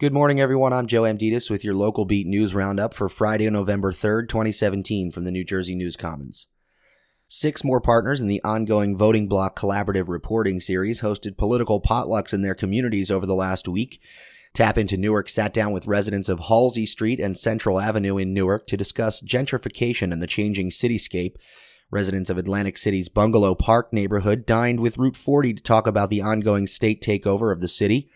Good morning, everyone. I'm Joe Amditis with your local beat news roundup for Friday, November 3rd, 2017, from the New Jersey News Commons. Six more partners in the ongoing Voting Block Collaborative Reporting Series hosted political potlucks in their communities over the last week. Tap into Newark sat down with residents of Halsey Street and Central Avenue in Newark to discuss gentrification and the changing cityscape. Residents of Atlantic City's Bungalow Park neighborhood dined with Route 40 to talk about the ongoing state takeover of the city.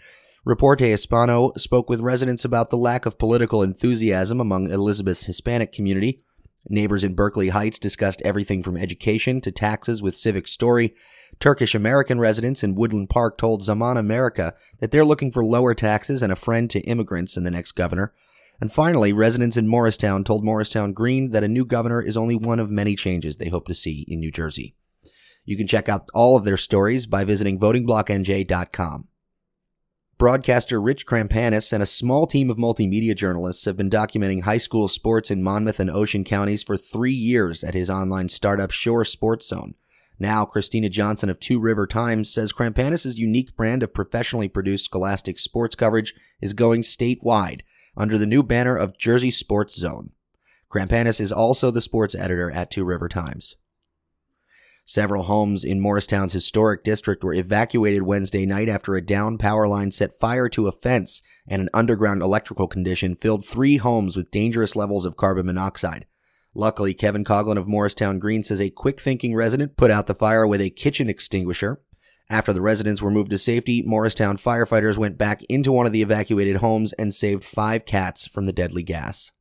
Reporte Hispano spoke with residents about the lack of political enthusiasm among Elizabeth's Hispanic community. Neighbors in Berkeley Heights discussed everything from education to taxes with Civic Story. Turkish American residents in Woodland Park told Zaman America that they're looking for lower taxes and a friend to immigrants in the next governor. And finally, residents in Morristown told Morristown Green that a new governor is only one of many changes they hope to see in New Jersey. You can check out all of their stories by visiting votingblocknj.com. Broadcaster Rich Chrampanis and a small team of multimedia journalists have been documenting high school sports in Monmouth and Ocean counties for three years at his online startup Shore Sports Zone. Now, Christina Johnson of Two River Times says Chrampanis' unique brand of professionally produced scholastic sports coverage is going statewide under the new banner of Jersey Sports Zone. Chrampanis is also the sports editor at Two River Times. Several homes in Morristown's historic district were evacuated Wednesday night after a downed power line set fire to a fence and an underground electrical condition filled three homes with dangerous levels of carbon monoxide. Luckily, Kevin Coughlin of Morristown Green says a quick thinking resident put out the fire with a kitchen extinguisher. After the residents were moved to safety, Morristown firefighters went back into one of the evacuated homes and saved five cats from the deadly gas.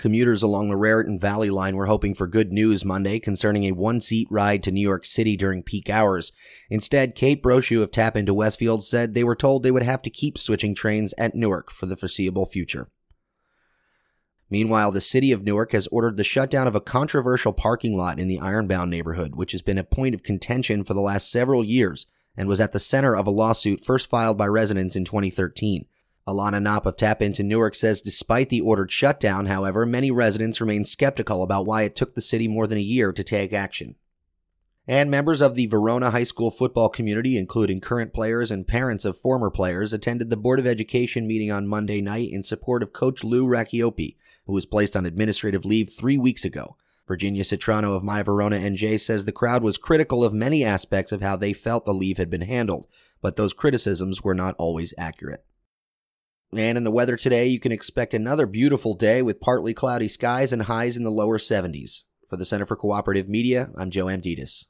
Commuters along the Raritan Valley line were hoping for good news Monday concerning a one seat ride to New York City during peak hours. Instead, Kate Brochu of Tap into Westfield said they were told they would have to keep switching trains at Newark for the foreseeable future. Meanwhile, the city of Newark has ordered the shutdown of a controversial parking lot in the Ironbound neighborhood, which has been a point of contention for the last several years and was at the center of a lawsuit first filed by residents in 2013. Alana Knopp of Tap Into Newark says despite the ordered shutdown, however, many residents remain skeptical about why it took the city more than a year to take action. And members of the Verona High School football community, including current players and parents of former players, attended the Board of Education meeting on Monday night in support of Coach Lou Racioppi, who was placed on administrative leave three weeks ago. Virginia Citrano of My Verona NJ says the crowd was critical of many aspects of how they felt the leave had been handled, but those criticisms were not always accurate. And in the weather today, you can expect another beautiful day with partly cloudy skies and highs in the lower 70s. For the Center for Cooperative Media, I'm Joe Amditis.